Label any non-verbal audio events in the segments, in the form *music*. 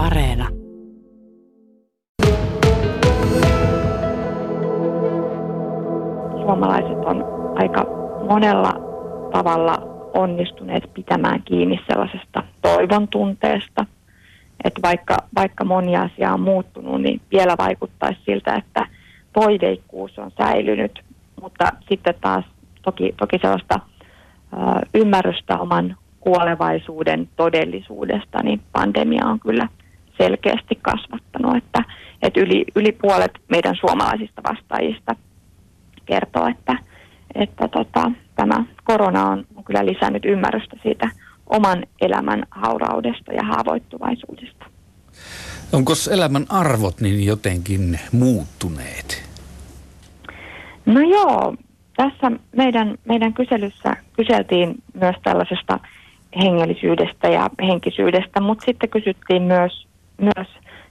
Areena. Suomalaiset on aika monella tavalla onnistuneet pitämään kiinni sellaisesta toivon tunteesta, että vaikka, vaikka moni asia on muuttunut, niin vielä vaikuttaisi siltä, että toiveikkuus on säilynyt, mutta sitten taas toki, toki sellaista ö, ymmärrystä oman kuolevaisuuden todellisuudesta, niin pandemia on kyllä selkeästi kasvattanut, että, että yli, yli puolet meidän suomalaisista vastaajista kertoo, että, että tota, tämä korona on, on kyllä lisännyt ymmärrystä siitä oman elämän hauraudesta ja haavoittuvaisuudesta. Onko elämän arvot niin jotenkin muuttuneet? No joo, tässä meidän, meidän kyselyssä kyseltiin myös tällaisesta hengellisyydestä ja henkisyydestä, mutta sitten kysyttiin myös, myös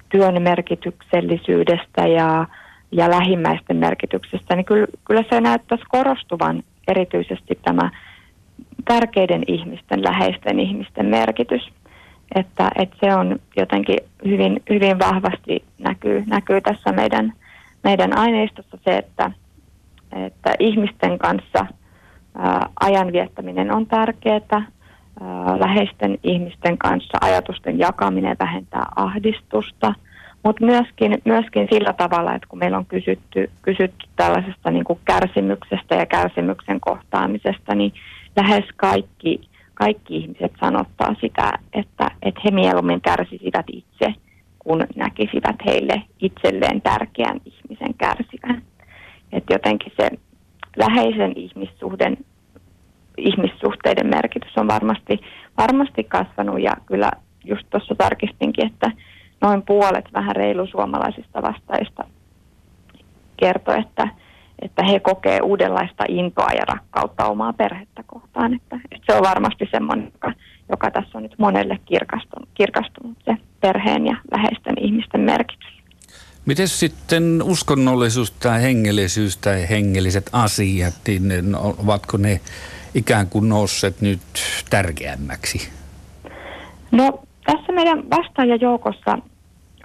työn merkityksellisyydestä ja, ja lähimmäisten merkityksestä, niin kyllä, kyllä se näyttäisi korostuvan erityisesti tämä tärkeiden ihmisten, läheisten ihmisten merkitys. Että, että se on jotenkin hyvin, hyvin vahvasti näkyy, näkyy tässä meidän, meidän aineistossa se, että, että ihmisten kanssa ajan viettäminen on tärkeää, läheisten ihmisten kanssa ajatusten jakaminen vähentää ahdistusta, mutta myöskin, myöskin sillä tavalla, että kun meillä on kysytty, kysytty tällaisesta niin kuin kärsimyksestä ja kärsimyksen kohtaamisesta, niin lähes kaikki, kaikki ihmiset sanottaa sitä, että, että he mieluummin kärsisivät itse, kun näkisivät heille itselleen tärkeän ihmisen kärsivän. Että jotenkin se läheisen ihmissuhden ihmissuhteiden merkitys on varmasti, varmasti kasvanut ja kyllä just tuossa tarkistinkin, että noin puolet vähän reilu suomalaisista vastaista kertoi, että, että he kokee uudenlaista intoa ja rakkautta omaa perhettä kohtaan. Että, että se on varmasti semmoinen, joka, joka tässä on nyt monelle kirkastunut, kirkastunut se perheen ja läheisten ihmisten merkitys. Miten sitten uskonnollisuus tai hengellisyys tai hengelliset asiat, niin ovatko ne ikään kuin nousseet nyt tärkeämmäksi? No tässä meidän vastaajajoukossa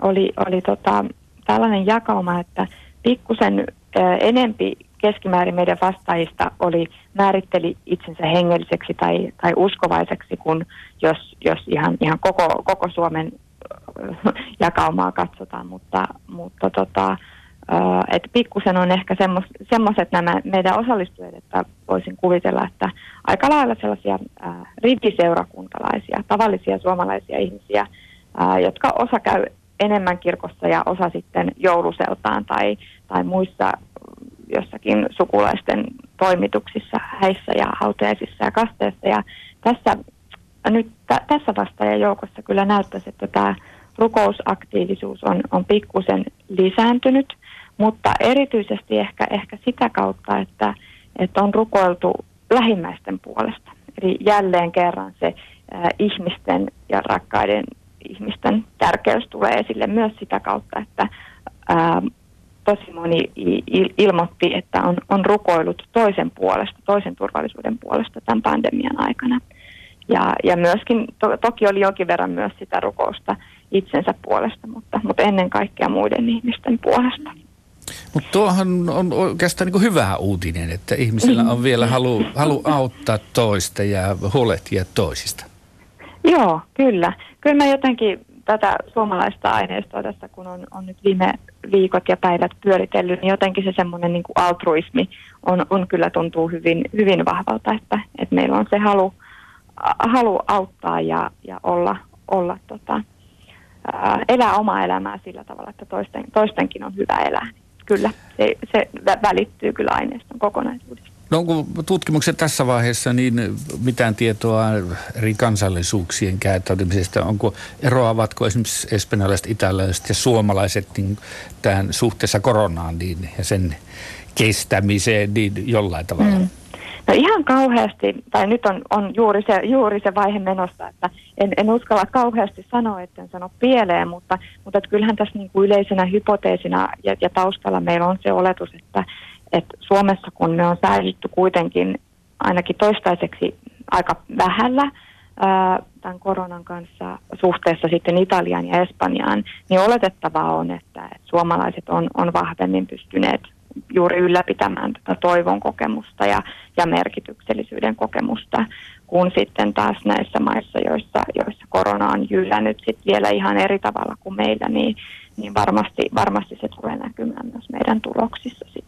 oli, oli tota, tällainen jakauma, että pikkusen enempi keskimäärin meidän vastaajista oli, määritteli itsensä hengelliseksi tai, tai uskovaiseksi, kun jos, jos ihan, ihan koko, koko Suomen *laughs* jakaumaa katsotaan, mutta, mutta tota, että pikkusen on ehkä semmoiset nämä meidän osallistujat, että voisin kuvitella, että aika lailla sellaisia äh, riviseurakuntalaisia, tavallisia suomalaisia ihmisiä, äh, jotka osa käy enemmän kirkossa ja osa sitten jouluseltaan tai, tai muissa jossakin sukulaisten toimituksissa, häissä ja hautajaisissa ja kasteissa. Ja tässä, nyt t- tässä vastaajajoukossa kyllä näyttäisi, että tämä rukousaktiivisuus on, on pikkusen lisääntynyt – mutta erityisesti ehkä, ehkä sitä kautta, että, että on rukoiltu lähimmäisten puolesta. Eli jälleen kerran se ää, ihmisten ja rakkaiden ihmisten tärkeys tulee esille myös sitä kautta, että ää, tosi moni il- ilmoitti, että on, on rukoillut toisen puolesta, toisen turvallisuuden puolesta tämän pandemian aikana. Ja, ja myöskin, to, toki oli jonkin verran myös sitä rukousta itsensä puolesta, mutta, mutta ennen kaikkea muiden ihmisten puolesta. Mutta tuohan on oikeastaan niin hyvä uutinen, että ihmisillä on vielä halu, halu auttaa toista ja huolehtia toisista. Joo, kyllä. Kyllä mä jotenkin tätä suomalaista aineistoa tässä, kun on, on nyt viime viikot ja päivät pyöritellyt, niin jotenkin se semmoinen niin altruismi on, on kyllä tuntuu hyvin, hyvin vahvalta, että, että meillä on se halu, halu auttaa ja, ja olla, olla tota, elää omaa elämää sillä tavalla, että toisten, toistenkin on hyvä elää kyllä, se, se välittyy kyllä aineiston kokonaisuudesta. No onko tutkimukset tässä vaiheessa niin mitään tietoa eri kansallisuuksien käyttäytymisestä? Onko eroavatko esimerkiksi espanjalaiset, italialaiset ja suomalaiset niin tähän suhteessa koronaan niin, ja sen kestämiseen niin jollain tavalla? Mm. No ihan kauheasti, tai nyt on, on juuri, se, juuri se vaihe menossa, että en, en uskalla kauheasti sanoa, en sano pieleen, mutta, mutta että kyllähän tässä niin kuin yleisenä hypoteesina ja, ja taustalla meillä on se oletus, että, että Suomessa kun me on säilytty kuitenkin ainakin toistaiseksi aika vähällä tämän koronan kanssa suhteessa sitten Italiaan ja Espanjaan, niin oletettavaa on, että, että suomalaiset on, on vahvemmin pystyneet juuri ylläpitämään tätä toivon kokemusta ja, ja merkityksellisyyden kokemusta, kun sitten taas näissä maissa, joissa, joissa korona on jyllännyt sit vielä ihan eri tavalla kuin meillä, niin, niin varmasti, varmasti se tulee näkymään myös meidän tuloksissa sitten.